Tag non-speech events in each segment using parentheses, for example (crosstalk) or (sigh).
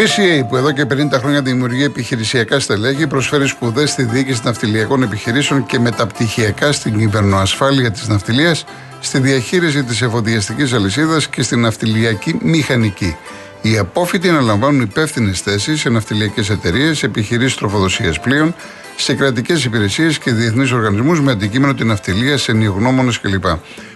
Το BCA που εδώ και 50 χρόνια δημιουργεί επιχειρησιακά στελέχη προσφέρει σπουδές στη διοίκηση ναυτιλιακών επιχειρήσεων και μεταπτυχιακά στην κυβερνοασφάλεια της ναυτιλίας, στη διαχείριση της εφοδιαστικής αλυσίδας και στην ναυτιλιακή μηχανική. Οι απόφοιτοι αναλαμβάνουν υπεύθυνες θέσεις σε ναυτιλιακές εταιρείες, επιχειρήσεις τροφοδοσίας πλοίων, σε κρατικές υπηρεσίες και διεθνείς οργανισμούς με αντικείμενο την ναυτιλία, σε νιογνώμονε κλπ.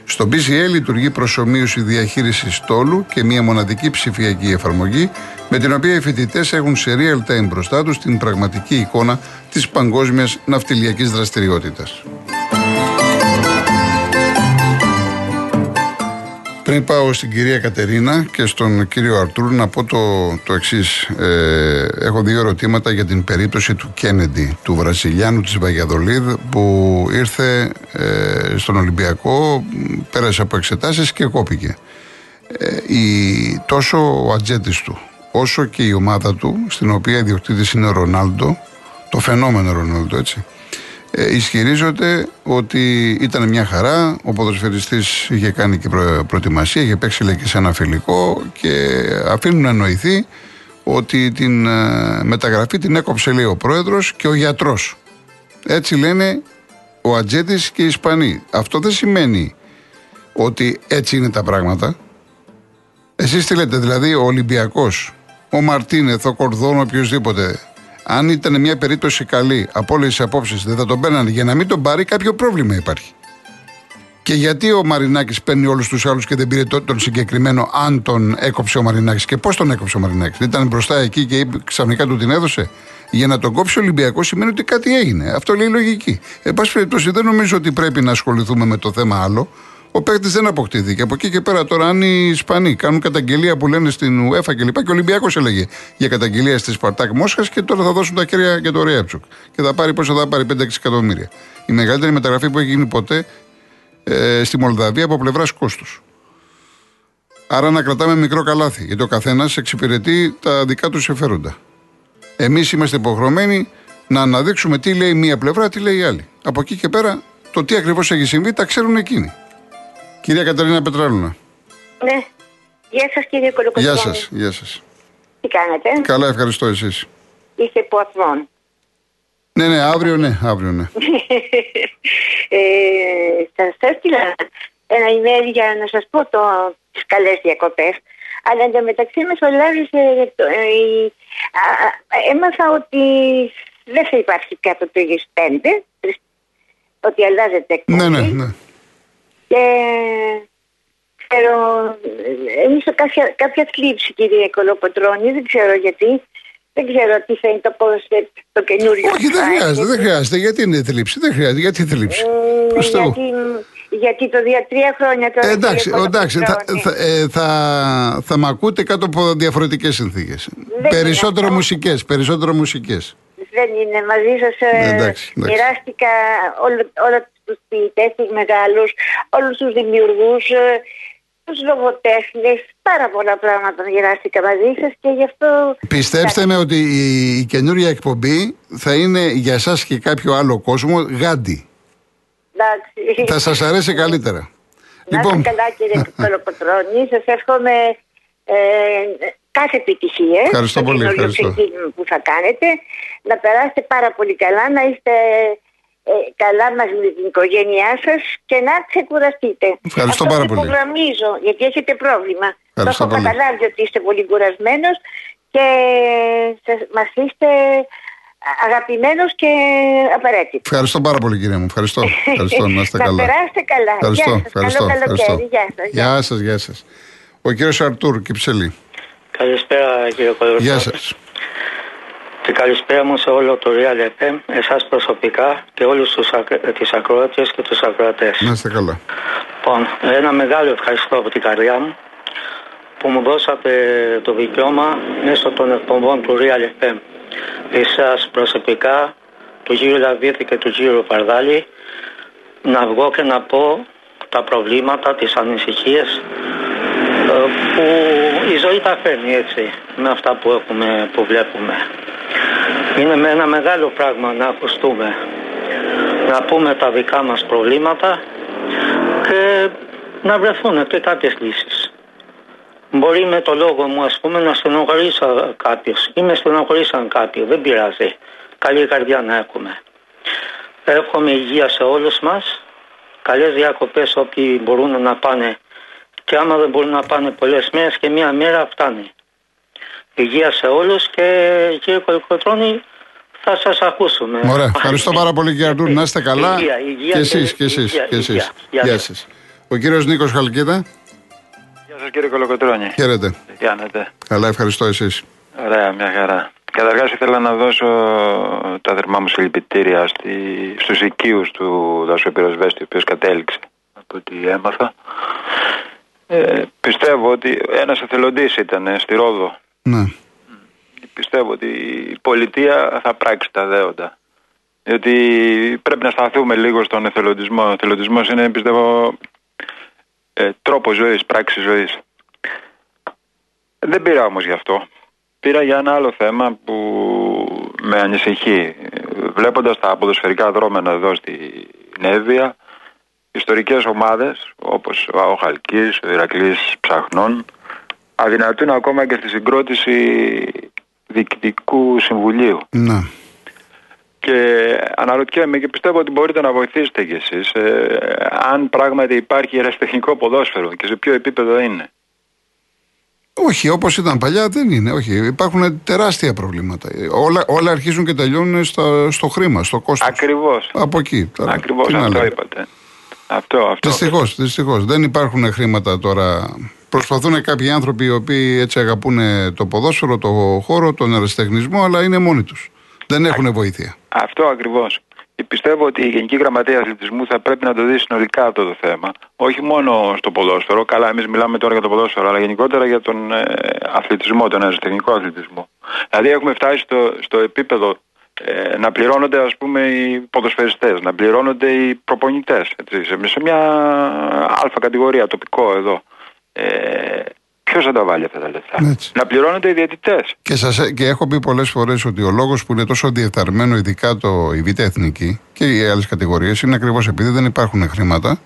Στο BCA λειτουργεί προσωμείωση διαχείρισης στόλου και μια μοναδική ψηφιακή εφαρμογή με την οποία οι φοιτητές έχουν σε real time μπροστά τους την πραγματική εικόνα της παγκόσμιας ναυτιλιακής δραστηριότητας. Πριν πάω στην κυρία Κατερίνα και στον κύριο Αρτούρ να πω το, το εξής. Ε, έχω δύο ερωτήματα για την περίπτωση του Κέννεντι, του Βραζιλιάνου της Βαγιαδολίδ που ήρθε ε, στον Ολυμπιακό, πέρασε από εξετάσεις και κόπηκε. Ε, η, τόσο ο ατζέτης του όσο και η ομάδα του, στην οποία ιδιοκτήτης είναι ο Ρονάλντο, το φαινόμενο Ρονάλντο έτσι, ε, ισχυρίζονται ότι ήταν μια χαρά. Ο ποδοσφαιριστής είχε κάνει και προ, προετοιμασία, είχε παίξει λέει, και σε ένα φιλικό και αφήνουν να εννοηθεί ότι την ε, μεταγραφή την έκοψε λέει ο πρόεδρος και ο γιατρός. Έτσι λένε ο Ατζέτης και οι Ισπανοί. Αυτό δεν σημαίνει ότι έτσι είναι τα πράγματα. Εσείς τι λέτε, δηλαδή ο Ολυμπιακός, ο Μαρτίνεθ, ο Κορδόν, οποιοδήποτε αν ήταν μια περίπτωση καλή από όλε τι απόψεις, δεν θα τον παίρνανε. Για να μην τον πάρει, κάποιο πρόβλημα υπάρχει. Και γιατί ο Μαρινάκης παίρνει όλους τους άλλους και δεν πήρε τον συγκεκριμένο, αν τον έκοψε ο Μαρινάκης. Και πώς τον έκοψε ο Μαρινάκης. Ήταν μπροστά εκεί και ξαφνικά του την έδωσε. Για να τον κόψει ο Ολυμπιακός σημαίνει ότι κάτι έγινε. Αυτό λέει λογική. Εν πάση περιπτώσει, δεν νομίζω ότι πρέπει να ασχοληθούμε με το θέμα άλλο. Ο παίκτης δεν αποκτήθηκε. Από εκεί και πέρα τώρα, αν οι Ισπανοί κάνουν καταγγελία που λένε στην UEFA και λοιπά, και ο Ολυμπιακός έλεγε για καταγγελία στη Σπαρτάκ Μόσχας και τώρα θα δώσουν τα χέρια για το Ρέατσουκ. Και θα πάρει πόσο θα πάρει 5-6 εκατομμύρια. Η μεγαλύτερη μεταγραφή που έχει γίνει ποτέ ε, στη Μολδαβία από πλευράς κόστους. Άρα να κρατάμε μικρό καλάθι, γιατί ο καθένας εξυπηρετεί τα δικά του συμφέροντα. Εμείς είμαστε υποχρεωμένοι να αναδείξουμε τι λέει μία πλευρά, τι λέει η άλλη. Από εκεί και πέρα, το τι ακριβώς έχει συμβεί τα ξέρουν εκείνοι. Κυρία Καταρίνα Πετράλουνα. Ναι. Γεια σας κύριε Κολοκοτρώνη. Γεια σας. Γεια σας. Τι κάνετε; Καλά, ευχαριστώ εσείς. Είστε ποαθμόν. Ναι, ναι, αύριο ναι, αύριο ναι. (laughs) ε, σας έστειλα ένα email για να σας πω το, τις καλές διακοπές. Αλλά εντωμεταξύ μεσολάβησε, ε, ε, έμαθα ότι δεν θα υπάρχει κάτω το 5, ότι αλλάζεται εκπομπή. Ναι, ναι, ναι. Και ξέρω, ένιωσα κάποια, κάποια θλίψη κυρία Κολοποτρώνη, δεν ξέρω γιατί. Δεν ξέρω τι θα είναι το ποδοσφαίρι το καινούριο. Όχι, δεν χρειάζεται, δεν χρειάζεται. Γιατί είναι θλίψη, δεν χρειάζεται. Γιατί θλίψη; Ε, γιατί, γιατί το δια τρία χρόνια τώρα. Ε, εντάξει, εντάξει θα, θα, ε, θα, θα μ' ακούτε κάτω από διαφορετικές συνθήκες. Περισσότερο μουσικές. Περισσότερο μουσικές. Δεν είναι μαζί σας. Ε, μοιράστηκα όλα τους ποιητές, τους μεγάλους, όλους τους δημιουργούς, ε, τους λογοτέχνες, πάρα πολλά πράγματα γυράστηκα μαζί σας και γι' αυτό... Πιστέψτε με ότι η, η καινούρια εκπομπή θα είναι για εσάς και κάποιο άλλο κόσμο γάντι. Εντάξει. Θα σας αρέσει καλύτερα. Να λοιπόν... καλά κύριε (laughs) Κολοκοτρώνη, σας εύχομαι ε, κάθε επιτυχία. Ευχαριστώ πολύ. Ευχαριστώ. που θα κάνετε. Να περάσετε πάρα πολύ καλά, να είστε ε, καλά μας με την οικογένειά σας και να ξεκουραστείτε. Ευχαριστώ πάρα πολύ. υπογραμμίζω γιατί έχετε πρόβλημα. Ευχαριστώ το έχω καταλάβει ότι είστε πολύ κουρασμένος και μας είστε αγαπημένος και απαραίτητος. Ευχαριστώ πάρα πολύ κυρία μου. Ευχαριστώ. Ευχαριστώ να είστε (laughs) καλά. Να περάσετε καλά. Ευχαριστώ. Γεια σας. Ευχαριστώ. Καλό καλοκαίρι. Γεια σας. Γεια σας. Γεια σας. Ο κύριος Αρτούρ Κυψελή. Καλησπέρα κύριε Κολοκαίρι. Γεια σας. Και καλησπέρα μου σε όλο το Real FM, εσάς προσωπικά και όλους τους, τις ακροατές και τους ακροατές. Να είστε καλά. Λοιπόν, ένα μεγάλο ευχαριστώ από την καρδιά μου που μου δώσατε το δικαίωμα μέσω των εκπομπών του Real FM. Εσάς προσωπικά, του γύρου Λαβίδη και του γύρου Παρδάλη, να βγω και να πω τα προβλήματα, τις ανησυχίες ε, που η ζωή τα φέρνει έτσι με αυτά που έχουμε, που βλέπουμε. Είναι με ένα μεγάλο πράγμα να ακουστούμε, να πούμε τα δικά μας προβλήματα και να βρεθούν και κάποιες λύσεις. Μπορεί με το λόγο μου, ας πούμε, να στενοχωρήσω κάποιος ή με στενοχωρήσαν κάποιοι. Δεν πειράζει. Καλή καρδιά να έχουμε. Εύχομαι υγεία σε όλους μας. Καλές διακοπές όποιοι μπορούν να πάνε και άμα δεν μπορούν να πάνε πολλές μέρες και μία μέρα φτάνει. Υγεία σε όλους και κύριε Κολοκοτρώνη θα σας ακούσουμε. Ωραία. Ευχαριστώ πάρα πολύ κύριε Αρτούρ. Να είστε καλά. Υγεία, υγεία και εσείς, και και εσείς, υγεία, και εσείς. υγεία. Γεια Γεια σας. σας. Ο κύριος Νίκος Χαλκίδα. Γεια σας κύριε Κολοκοτρώνη. Χαίρετε. Τι κάνετε. Καλά, ευχαριστώ εσείς. Ωραία, μια χαρά. Καταρχάς ήθελα να δώσω τα θερμά μου συλληπιτήρια στη, στους οικείους του Δασού Πυροσβέστη, ο οποίος κατέληξε από ό,τι έμαθα. Ε, πιστεύω ότι ένας εθελοντής ήταν ε, στη Ρόδο. Ναι. Πιστεύω ότι η πολιτεία θα πράξει τα δέοντα. Διότι πρέπει να σταθούμε λίγο στον εθελοντισμό. Ο εθελοντισμός είναι, πιστεύω, ε, τρόπο ζωής, πράξη ζωής. Δεν πήρα όμως γι' αυτό. Πήρα για ένα άλλο θέμα που με ανησυχεί. Βλέποντας τα ποδοσφαιρικά δρόμενα εδώ στη Νέβια, ιστορικές ομάδες όπως ο Χαλκής, ο Ηρακλής Ψαχνών, αδυνατούν ακόμα και στη συγκρότηση διοικητικού συμβουλίου. Ναι. Και αναρωτιέμαι και πιστεύω ότι μπορείτε να βοηθήσετε κι εσείς ε, αν πράγματι υπάρχει ερασιτεχνικό ποδόσφαιρο και σε ποιο επίπεδο είναι. Όχι, όπως ήταν παλιά δεν είναι. Όχι, υπάρχουν τεράστια προβλήματα. Όλα, όλα αρχίζουν και τελειώνουν στο, στο χρήμα, στο κόστος. Ακριβώς. Από εκεί. Τώρα, Ακριβώς τι να αυτό λέμε. είπατε. Αυτό, αυτό. Δυστυχώς, δυστυχώς. Δεν υπάρχουν χρήματα τώρα. Προσπαθούν κάποιοι άνθρωποι οι οποίοι έτσι αγαπούν το ποδόσφαιρο, το χώρο, τον αεραστεχνισμό, αλλά είναι μόνοι τους. Δεν έχουν βοήθεια. Αυτό ακριβώς. Πιστεύω ότι η Γενική Γραμματεία Αθλητισμού θα πρέπει να το δει συνολικά αυτό το θέμα. Όχι μόνο στο ποδόσφαιρο. Καλά, εμείς μιλάμε τώρα για το ποδόσφαιρο, αλλά γενικότερα για τον ε, αθλητισμό, τον αεραστεχνικό αθλητισμό. Δηλαδή, έχουμε φτάσει στο, στο επίπεδο ε, να πληρώνονται, ας πούμε, οι ποδοσφαιριστές, να πληρώνονται οι προπονητές. Έτσι, σε, σε μια αλφα κατηγορία, τοπικό εδώ. Ε, Ποιος θα τα βάλει αυτά τα λεφτά; Έτσι. Να πληρώνονται οι διαιτητές. Και, σας, και έχω πει πολλές φορές ότι ο λόγος που είναι τόσο διεφθαρμένο, ειδικά το, η Β' Εθνική και οι άλλες κατηγορίες, είναι ακριβώς επειδή δεν υπάρχουν χρήματα.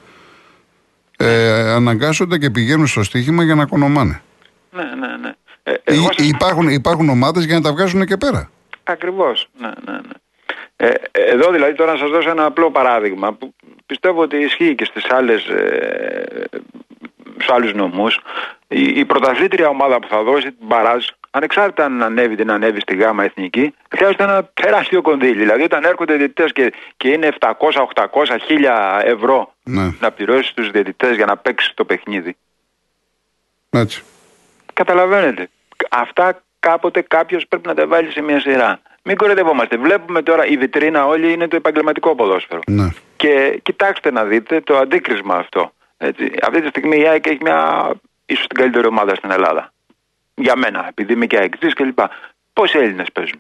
Ε, αναγκάζονται και πηγαίνουν στο στοίχημα για να κονομάνε. Ναι, ναι, ναι. Ε, Ή- εγώ σας- υπάρχουν υπάρχουν ομάδες για να τα βγάζουν και πέρα. Ακριβώς. Ναι, ναι, ναι. Ε, εδώ δηλαδή τώρα να σας δώσω ένα απλό παράδειγμα που πιστεύω ότι ισχύει και στις άλλες, ε, στους άλλους νομούς. Η, η πρωταθλήτρια ομάδα που θα δώσει την Παράζ, ανεξάρτητα αν ανέβει την ανέβει στη γάμα εθνική, χρειάζεται ένα τεράστιο κονδύλι. Δηλαδή όταν έρχονται διαιτητές και, και είναι 700, 800, 1000 ευρώ Ναι, να πληρώσεις τους διαιτητές για να παίξεις το παιχνίδι. έτσι. Καταλαβαίνετε. Αυτά κάποτε κάποιος πρέπει να τα βάλει σε μια σειρά. Μην κοροϊδευόμαστε. Βλέπουμε τώρα η βιτρίνα όλη είναι το επαγγελματικό ποδόσφαιρο. Ναι. Και κοιτάξτε να δείτε το αντίκρισμα αυτό. Έτσι. Αυτή τη στιγμή η ΑΕΚ έχει μια ίσως την καλύτερη ομάδα στην Ελλάδα. Για μένα, επειδή είμαι και αεξή κλπ. Πόσοι Έλληνες παίζουν;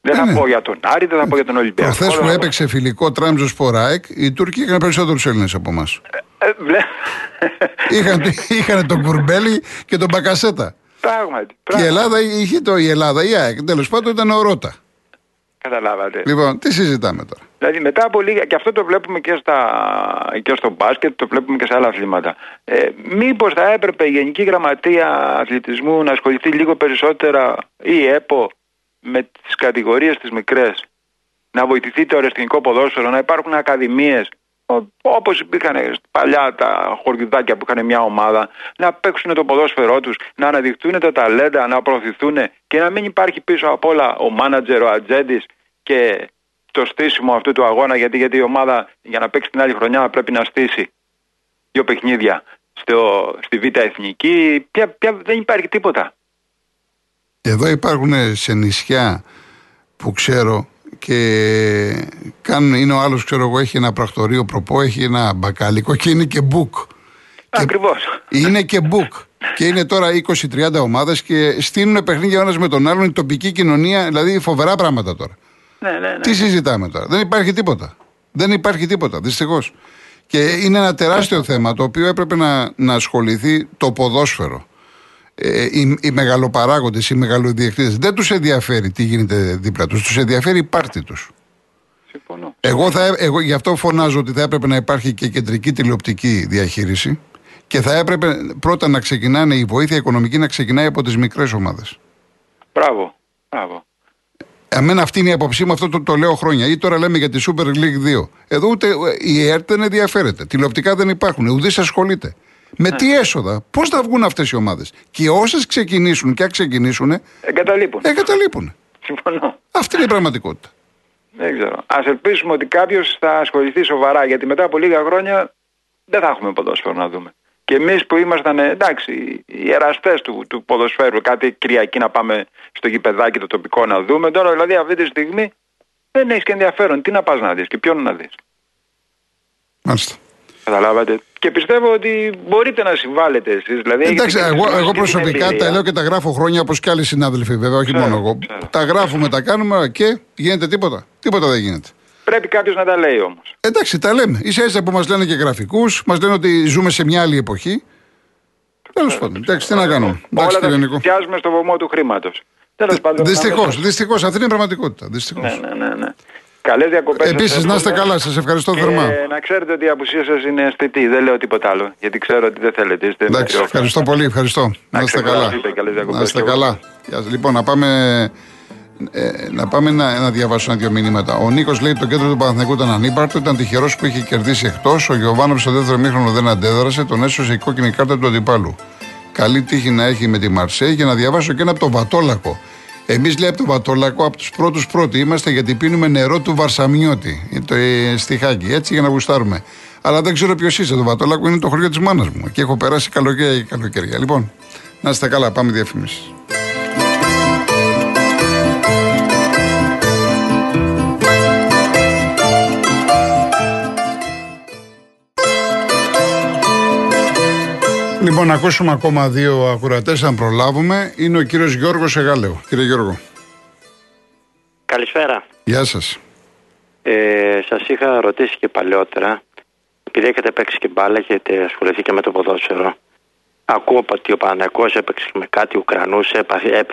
Δεν Ε, θα ναι. πω για τον Άρη, δεν θα πω για τον Ολυμπιακό. Προχθές που δεν θα πω- έπαιξε φιλικό Τράμπζο Σποράεκ, οι Τούρκοι είχαν περισσότερους Έλληνες από εμάς. Ε, βλέ- είχαν, είχαν τον Κουρμπέλη και τον Μπακασέτα. Πράγματι. Και η πράγματι. Ελλάδα είχε το η Ελλάδα, η ΑΕΚ. Τέλος πάντων ήταν ο Ρότα. Καταλάβατε. Λοιπόν, τι συζητάμε τώρα; Δηλαδή μετά από λίγα, και αυτό το βλέπουμε και, στα, και στο μπάσκετ, το βλέπουμε και σε άλλα αθλήματα. Ε, μήπως θα έπρεπε η Γενική Γραμματεία Αθλητισμού να ασχοληθεί λίγο περισσότερα ή η ΕΠΟ με τις κατηγορίες τις μικρές; Να βοηθηθεί το αεραστηνικό ποδόσφαιρο, να υπάρχουν ακαδημίες ο- όπως υπήρχαν παλιά τα χωριουδάκια που είχαν μια ομάδα, να παίξουν το ποδόσφαιρό τους, να αναδειχθούν τα ταλέντα, να προωθηθούν και να μην υπάρχει πίσω απ' όλα ο μάνατζερ, ο ατζέντης και το στήσιμο αυτού του αγώνα γιατί, γιατί η ομάδα για να παίξει την άλλη χρονιά πρέπει να στήσει δύο παιχνίδια στο, στη Β' Εθνική. Πια, πια δεν υπάρχει τίποτα. Εδώ υπάρχουν σε νησιά που ξέρω και κάνουν, είναι ο άλλος ξέρω εγώ έχει ένα πρακτορείο προπό, έχει ένα μπακάλικο και είναι και μπουκ. Ακριβώς. Είναι και μπουκ. Και είναι τώρα 20-30 ομάδες και στείλουν παιχνίδια ο ένας με τον άλλον, η τοπική κοινωνία, δηλαδή φοβερά πράγματα τώρα. Ναι, ναι, ναι. Τι συζητάμε τώρα; Δεν υπάρχει τίποτα. Δεν υπάρχει τίποτα, δυστυχώς. Και είναι ένα τεράστιο θέμα το οποίο έπρεπε να, να ασχοληθεί το ποδόσφαιρο. Ε, οι, οι μεγαλοπαράγοντες, οι μεγαλοδιεκτήτες. Δεν τους ενδιαφέρει τι γίνεται δίπλα τους. Τους ενδιαφέρει η πάρτη τους. Συμφωνώ. Εγώ, θα, εγώ γι' αυτό φωνάζω ότι θα έπρεπε να υπάρχει και κεντρική τηλεοπτική διαχείριση Και θα έπρεπε πρώτα να ξεκινάνε η βοήθεια οικονομική να ξεκινάει από τις μικρές ομάδες. Μπράβο. Μπράβο. Εμένα αυτή είναι η άποψή μου, αυτό το, το λέω χρόνια. Ή τώρα λέμε για τη Super League 2. Εδώ ούτε η ΕΡΤ δεν ενδιαφέρεται. Τηλεοπτικά δεν υπάρχουν. Ουδής ασχολείται. Με τι έσοδα, πώς θα βγουν αυτές οι ομάδες; Και όσες ξεκινήσουν και αν ξεκινήσουν. Εγκαταλείπουν. Εγκαταλείπουν. Συμφωνώ. Αυτή είναι η πραγματικότητα. Δεν ξέρω. Α ελπίσουμε ότι κάποιος θα ασχοληθεί σοβαρά γιατί μετά από λίγα χρόνια δεν θα έχουμε ποδόσφαιρο να δούμε. Και εμείς που ήμασταν εντάξει, οι εραστέ του, του ποδοσφαίρου, κάτι Κυριακή να πάμε στο γηπεδάκι το τοπικό να δούμε. Τώρα δηλαδή αυτή τη στιγμή δεν έχεις και ενδιαφέρον. Τι να πας να δεις και ποιον να δεις. Μάλιστα. Καταλάβατε. Και πιστεύω ότι μπορείτε να συμβάλλετε εσείς. Δηλαδή, Εντάξει, εγώ, εγώ προσωπικά τα λέω και τα γράφω χρόνια όπως και άλλοι συνάδελφοι, βέβαια, όχι μόνο εγώ. Τα γράφουμε, τα κάνουμε και γίνεται τίποτα. Τίποτα δεν γίνεται. Πρέπει κάποιος να τα λέει όμως. Εντάξει, τα λέμε. σα ίσα που μας λένε και γραφικούς, μας λένε ότι ζούμε σε μια άλλη εποχή. Τέλος πάντων, εντάξει, τι να κάνουμε. Όλα τα πιάζουμε στο βωμό του χρήματος. Δυστυχώς, δυστυχώς. Αυτή είναι η πραγματικότητα. Δυστυχώς. Ναι, ναι, ναι. ναι. Καλές διακοπές. Επίσης, να είστε καλά, σας ευχαριστώ και θερμά. Να ξέρετε ότι η απουσία σας είναι αισθητή. Δεν λέω τίποτα άλλο. Γιατί ξέρω ότι δεν θέλετε. Είστε Εντάξει, ευχαριστώ πολύ. Ευχαριστώ. Να είστε καλά. Να είστε καλά. Λοιπόν, να πάμε ε, να πάμε να, να διαβάσω ένα-δύο μηνύματα. Ο Νίκος λέει: Το κέντρο του Παναθηναϊκού ήταν ανύπαρτο, ήταν τυχερός που είχε κερδίσει εκτός. Ο Γιωβάνο στο δεύτερο μήχρονο δεν αντέδρασε, τον έσωσε η κόκκινη κάρτα του αντιπάλου. Καλή τύχη να έχει με τη Μαρσέη για να διαβάσω και ένα από τον Βατόλακο. Εμείς λέει από τον Βατόλακο, από τους πρώτους πρώτοι είμαστε γιατί πίνουμε νερό του Βαρσαμιώτη, το ε, στιχάκι, έτσι για να γουστάρουμε. Αλλά δεν ξέρω ποιος είσαι. Το Βατόλακο είναι το χωριό της μάνας μου και έχω περάσει καλοκαίρια και καλοκαίρια. Λοιπόν, να είστε καλά, πάμε διαφημίσεις. Λοιπόν, να ακούσουμε ακόμα δύο ακουρατές, αν προλάβουμε. Είναι ο κύριος Γιώργος Εγάλεο. Κύριε Γιώργο. Καλησπέρα. Γεια σας. Ε, σας είχα ρωτήσει και παλιότερα, επειδή έχετε παίξει και μπάλα, έχετε ασχοληθεί και με το ποδόσφαιρο. Ακούω ότι ο Παναγιώ έπαιξε με κάτι Ουκρανούς,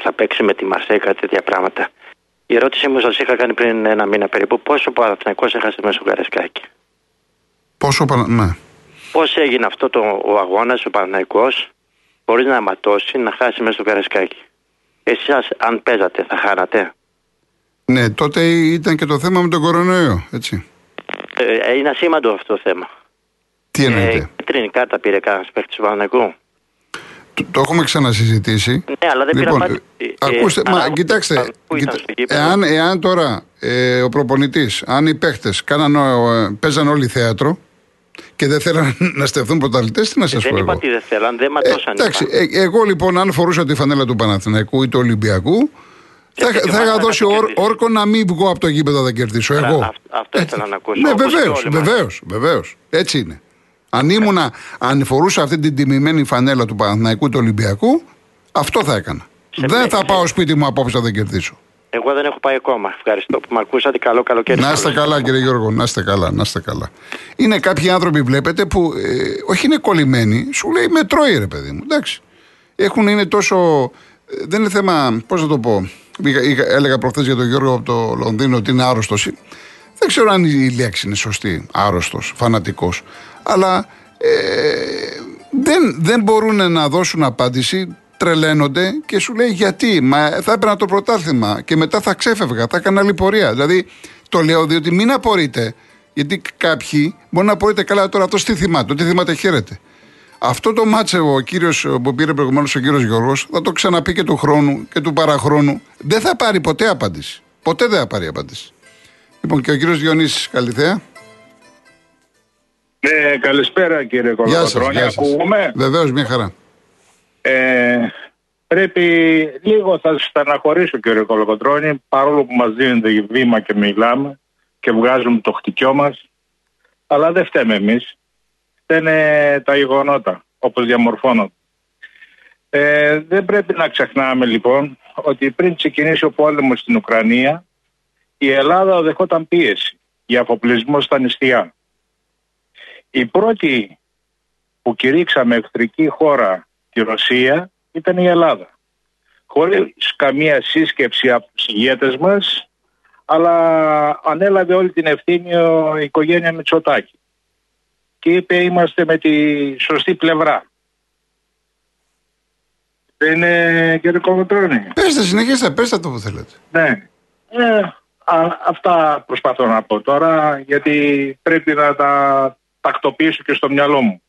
θα παίξει με τη Μαρσέη, κάτι τέτοια πράγματα. Η ερώτησή μου σας είχα κάνει πριν ένα μήνα περίπου. Πόσο ο Παναγιώ έχασε μέσα στο Καρεσκάκι. Πόσο ναι. Πώς έγινε αυτό το, ο αγώνας, ο Παναναϊκό, μπορεί να ματώσει, να χάσει μέσα στο Καρασκάκι. Εσεί, αν παίζατε, θα χάνατε. Ναι, τότε ήταν και το θέμα με τον κορονοϊό, έτσι. Ε, ε είναι ασήμαντο αυτό το θέμα. Τι εννοείται. Ε, κίτρινη κάρτα πήρε κανένας παίχτη του Παναναϊκού. Το, το, έχουμε ξανασυζητήσει. Ναι, αλλά δεν λοιπόν, πήρα ε, Ακούστε, ε, μα, κοιτάξτε, κοιτά, εάν, εάν τώρα ε, ο προπονητής, αν οι παίχτε παίζαν όλοι θέατρο, και δεν θέλαν (laughs) να στεφθούν πρωταθλητές, τι να σας πω. Δεν είπα ότι δεν θέλαν, δεν ματώσαν. Ε, εντάξει, ε, εγώ λοιπόν, αν φορούσα τη φανέλα του Παναθηναϊκού ή του Ολυμπιακού, θα, θα είχα δώσει όρ, όρκο να μην βγω από το γήπεδο να κερδίσω. Εγώ. Αυτό, αυτό ήθελα να ακούσω. Ναι, βεβαίως, βεβαίως, βεβαίως. Έτσι είναι. Αν ήμουνα, αν φορούσα αυτή την τιμημένη φανέλα του Παναθηναϊκού του Ολυμπιακού, αυτό θα έκανα. δεν θα πάω σπίτι μου απόψε να δεν κερδίσω. Εγώ δεν έχω πάει ακόμα. Ευχαριστώ που με ακούσατε. Καλό καλοκαίρι. Να είστε καλά, κύριε Γιώργο. Να είστε καλά, να είστε καλά. Είναι κάποιοι άνθρωποι, βλέπετε, που ε, όχι είναι κολλημένοι, σου λέει με τρώει, ρε παιδί μου. Εντάξει. Έχουν, είναι τόσο. Ε, δεν είναι θέμα, πώς να το πω. έλεγα προχθές για τον Γιώργο από το Λονδίνο ότι είναι άρρωστος. Δεν ξέρω αν η λέξη είναι σωστή. Άρρωστος, φανατικός. Αλλά ε, δεν, δεν μπορούν να δώσουν απάντηση τρελαίνονται και σου λέει γιατί, μα θα έπαιρνα το πρωτάθλημα και μετά θα ξέφευγα, θα έκανα άλλη πορεία. Δηλαδή το λέω διότι μην απορείτε, γιατί κάποιοι μπορεί να απορείτε καλά τώρα αυτός τι θυμάται, τι θυμάται χαίρεται. Αυτό το μάτσε ο κύριος που πήρε προηγουμένως ο κύριος Γιώργος, θα το ξαναπεί και του χρόνου και του παραχρόνου. Δεν θα πάρει ποτέ απάντηση. Ποτέ δεν θα πάρει απάντηση. Λοιπόν, και ο κύριος Διονύσης, καληθέα. Ναι, καλησπέρα κύριε Κολοκοτρώνη. Ακούγουμε. Βεβαίως, μια χαρά. Ε, πρέπει λίγο θα στεναχωρήσω κύριε Κολοκοτρώνη παρόλο που μας δίνετε βήμα και μιλάμε και βγάζουμε το χτυκιό μας. Αλλά δεν φταίμε εμείς. Φταίνε τα γεγονότα όπως διαμορφώνονται. Ε, δεν πρέπει να ξεχνάμε λοιπόν ότι πριν ξεκινήσει ο πόλεμος στην Ουκρανία η Ελλάδα δεχόταν πίεση για αφοπλισμό στα νηστεία. Η πρώτη που κηρύξαμε εχθρική χώρα τη Ρωσία ήταν η Ελλάδα. Χωρίς καμία σύσκεψη από τους ηγέτες μας, αλλά ανέλαβε όλη την ευθύνη η οικογένεια Μητσοτάκη. και είπε είμαστε με τη σωστή πλευρά. Δεν είναι κύριε Κομετρώνη. Πέστε, συνεχίστε, πέστε το που θέλετε. Ναι. Ε, α, αυτά προσπαθώ να πω τώρα γιατί πρέπει να τα τακτοποιήσω και στο μυαλό μου.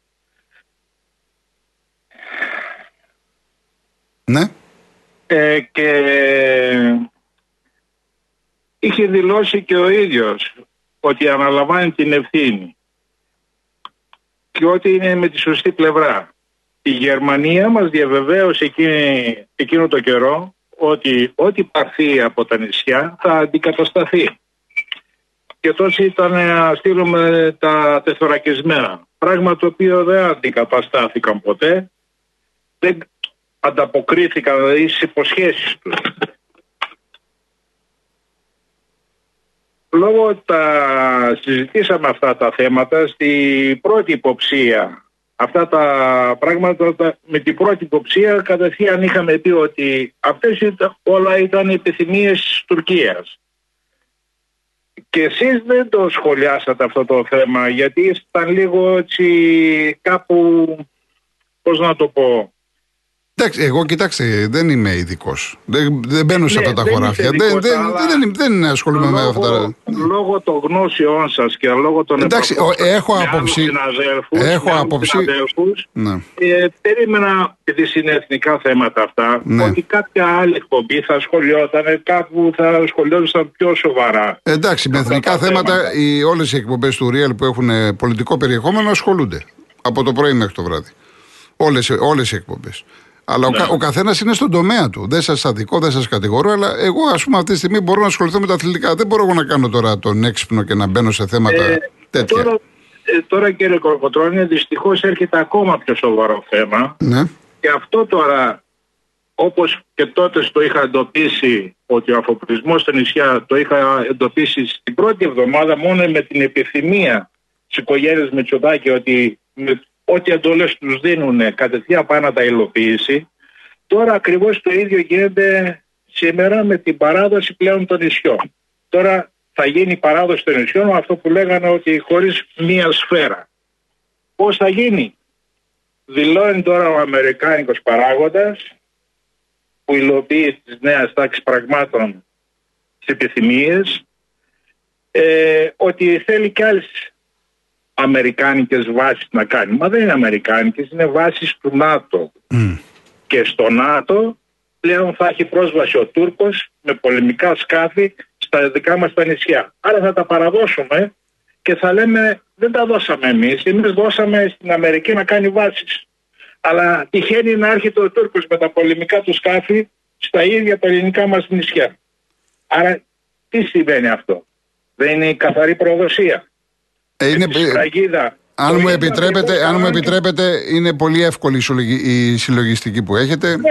Ναι. Ε, και είχε δηλώσει και ο ίδιος ότι αναλαμβάνει την ευθύνη και ότι είναι με τη σωστή πλευρά. Η Γερμανία μας διαβεβαίωσε εκείνη, εκείνο το καιρό ότι ό,τι πάρθει από τα νησιά θα αντικατασταθεί. Και τόσο ήταν να στείλουμε τα τεθωρακισμένα. Πράγμα το οποίο δεν αντικαταστάθηκαν ποτέ. Δεν ανταποκρίθηκαν δηλαδή στις υποσχέσεις τους. Λόγω τα συζητήσαμε αυτά τα θέματα στη πρώτη υποψία. Αυτά τα πράγματα με την πρώτη υποψία κατευθείαν είχαμε πει ότι αυτές όλα ήταν επιθυμίες της Τουρκίας. Και εσείς δεν το σχολιάσατε αυτό το θέμα γιατί ήταν λίγο έτσι κάπου, πώς να το πω, Εντάξει, εγώ κοιτάξτε, δεν είμαι ειδικός. Δεν, δεν μπαίνω σε Ναι, αυτά τα δεν χωράφια. είστε Δεν, ειδικός, δεν, αλλά δεν, δεν ασχολούμαι με αυτά. λόγω, λόγω των γνώσεών σας και λόγω των Εντάξει, επαφών ο- σας έχω με άλλους άποψη- συναδέλφους, έχω με άλλους άποψη- συναδέλφους, Ναι. ε, περίμενα, επειδή είναι εθνικά θέματα αυτά, Ναι. ότι κάποια άλλη εκπομπή θα σχολιόταν, κάπου θα σχολιόταν πιο σοβαρά. Εντάξει, με Αυτά εθνικά τα θέματα, θέματα. οι, όλες οι εκπομπές του Real που έχουν ε, πολιτικό περιεχόμενο ασχολούνται. Από το πρωί μέχρι το βράδυ. Όλες, όλες οι εκπομπές. Αλλά ο, Ναι. κα, ο καθένας είναι στον τομέα του. Δεν σας αδικώ, δεν σας κατηγορώ, αλλά εγώ, ας πούμε, αυτή τη στιγμή μπορώ να ασχοληθώ με τα αθλητικά. Δεν μπορώ εγώ να κάνω τώρα τον έξυπνο και να μπαίνω σε θέματα Ε, τέτοια. Τώρα, ε, τώρα κύριε Κορκοτρώνη, δυστυχώς έρχεται ακόμα πιο σοβαρό θέμα. Ναι. Και αυτό τώρα, όπως και τότε το είχα εντοπίσει, ότι ο αφοπλισμός στα νησιά το είχα εντοπίσει στην πρώτη εβδομάδα μόνο με την επιθυμία της οικογένειας Μητσοτάκη ότι με ό,τι εντολές τους δίνουν κατευθείαν πάνε να τα υλοποιήσει. Τώρα ακριβώς το ίδιο γίνεται σήμερα με την παράδοση πλέον των νησιών. Τώρα θα γίνει η παράδοση των νησιών αυτό που λέγανε ότι χωρίς μία σφαίρα. Πώς θα γίνει; Δηλώνει τώρα ο Αμερικάνικος παράγοντας που υλοποιεί τις νέες τάξεις πραγμάτων τις επιθυμίες ε, ότι θέλει και άλλες αμερικάνικες βάσεις να κάνει. Μα δεν είναι αμερικάνικες, είναι βάσεις του ΝΑΤΟ. Μμ. Και στο ΝΑΤΟ πλέον θα έχει πρόσβαση ο Τούρκος με πολεμικά σκάφη στα δικά μας τα νησιά. Άρα θα τα παραδώσουμε και θα λέμε δεν τα δώσαμε εμείς, εμείς δώσαμε στην Αμερική να κάνει βάσεις. Αλλά τυχαίνει να έρχεται ο Τούρκος με τα πολεμικά του σκάφη στα ίδια τα ελληνικά μας νησιά. Άρα τι σημαίνει αυτό; Δεν είναι η καθαρή προδοσία. Ε, είναι, Στη Σφραγίδα, αν, το μου ίδιο επιτρέπετε, ακριβώς αν μου κάνανε- επιτρέπετε, είναι πολύ εύκολη η συλλογι- η συλλογιστική που έχετε. Ναι,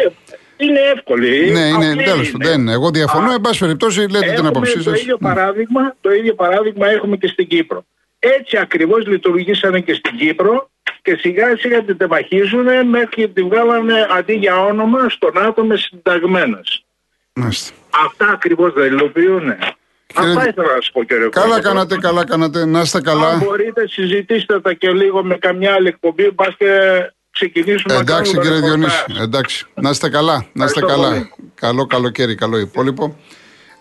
είναι εύκολη. Ναι, είναι, απλή τέλος, είναι. δεν. Εγώ διαφωνώ, Α, εν πάση περιπτώσει, λέτε την Έχουμε άποψή το σας. ίδιο, παράδειγμα, το ίδιο παράδειγμα έχουμε και στην Κύπρο. Έτσι ακριβώς λειτουργήσανε και στην Κύπρο και σιγά σιγά την τεμαχίζουν μέχρι και την βγάλανε αντί για όνομα στον άτομο συνταγμένες. Αυτά ακριβώς δεν υλοποιούν. Αυτά ήθελα να σας πω κύριε Καλά Κόκκινο. κάνατε, καλά κάνατε. Να είστε Αν καλά. μπορείτε συζητήστε τα και λίγο με καμιά άλλη εκπομπή μπας και ξεκινήσουμε Εντάξει να κύριε κάνουμε Διονύση, ρεπορτάζ. εντάξει. Να είστε καλά, να είστε Ευχαριστώ καλά. πολύ. Καλό καλοκαίρι, καλό υπόλοιπο.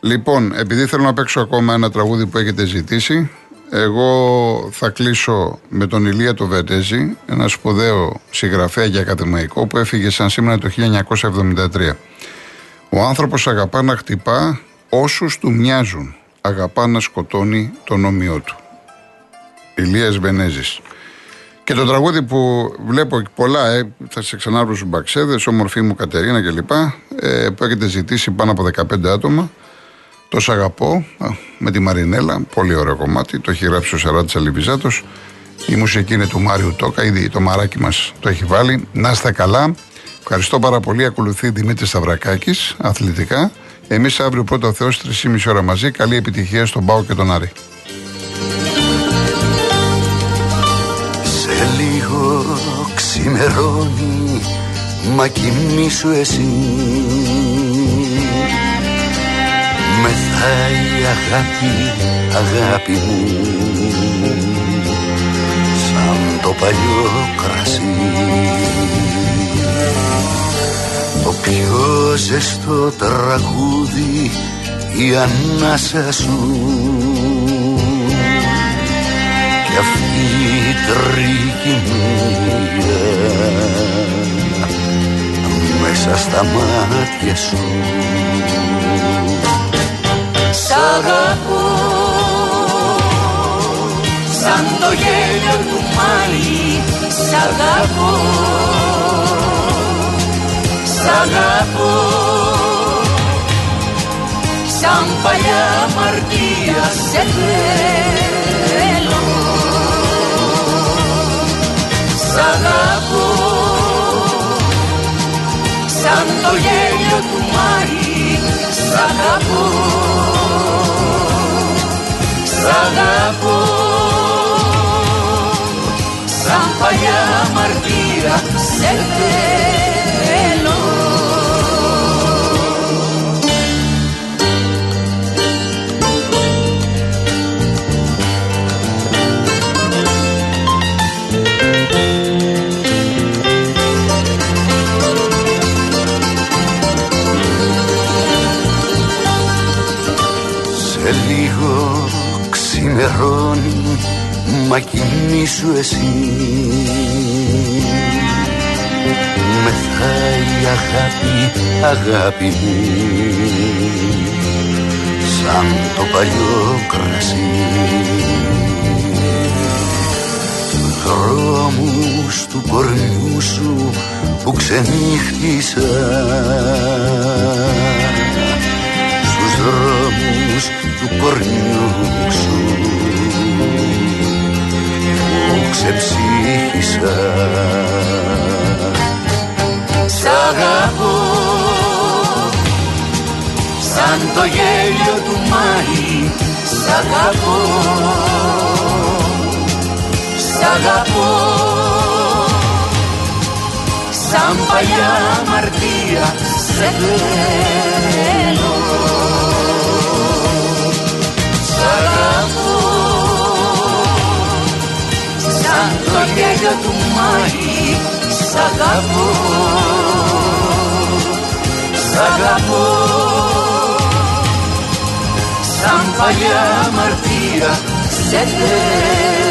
Λοιπόν, επειδή θέλω να παίξω ακόμα ένα τραγούδι που έχετε ζητήσει, εγώ θα κλείσω με τον Ηλία το Βετέζη, ένα σπουδαίο συγγραφέα και ακαδημαϊκό που έφυγε σαν σήμερα το 1973. Ο άνθρωπος αγαπά να χτυπά όσους του μοιάζουν. Αγαπά να σκοτώνει τον όμοιό του. Ηλίας Βενέζης. Και το τραγούδι που βλέπω πολλά, ε, θα σε ξανάρθω στους μπαξέδες, όμορφη μου Κατερίνα κλπ. Ε, που έχετε ζητήσει πάνω από 15 άτομα. Το σ' αγαπώ α, με τη Μαρινέλα. Πολύ ωραίο κομμάτι. Το έχει γράψει ο Σαράτη Αλιβιζάτο. Η μουσική είναι του Μάριου Τόκα. Ήδη το μαράκι μας το έχει βάλει. Να είστε καλά. Ευχαριστώ πάρα πολύ. Ακολουθεί Δημήτρης Σταυρακάκης, αθλητικά. Εμείς αύριο πρώτα ο Θεό 3,5 ώρα μαζί. Καλή επιτυχία στον Πάο και τον Άρη. Σε λίγο ξημερώνει Μα κοιμήσου εσύ Μεθάει η αγάπη, αγάπη μου Σαν το παλιό κρασί το πιο ζεστό τραγούδι η ανάσα σου. Κι αυτή η τρικυμία μέσα στα μάτια σου. Σ' αγαπώ σαν το γέλιο του Μάη. Σ' αγαπώ. Σ' αγαπώ. Σαν παλιά μαρτία σε θέλω. Σ' αγαπώ. Σαν το γέλιο του Μάη Σ' αγαπώ. Σ' αγαπώ. Σαν παλιά μαρτύρα σε θέλω λίγο ξημερώνει Μα κοιμήσου εσύ. Μεθάει αγάπη, αγάπη μου Σαν το παλιό κρασί. Δρόμους του κορμιού σου που ξενύχτησα. Στους δρόμους του κορμιού σου. Που ξεψύχησα. Σ' αγαπώ. Σαν το γέλιο του Μάη Σ' αγαπώ. Σ' αγαπώ. Σαν παλιά αμαρτία σε θέλω αγαπώ σαν το γέλιο του Μάη Σ' αγαπώ Σ' αγαπώ σαν παλιά αμαρτία σε θέλω